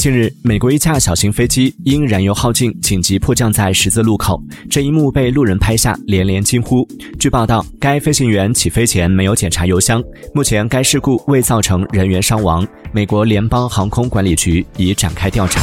近日美国一架小型飞机因燃油耗尽紧急迫降在十字路口这一幕被路人拍下连连惊呼。据报道该飞行员起飞前没有检查油箱目前该事故未造成人员伤亡。美国联邦航空管理局已展开调查。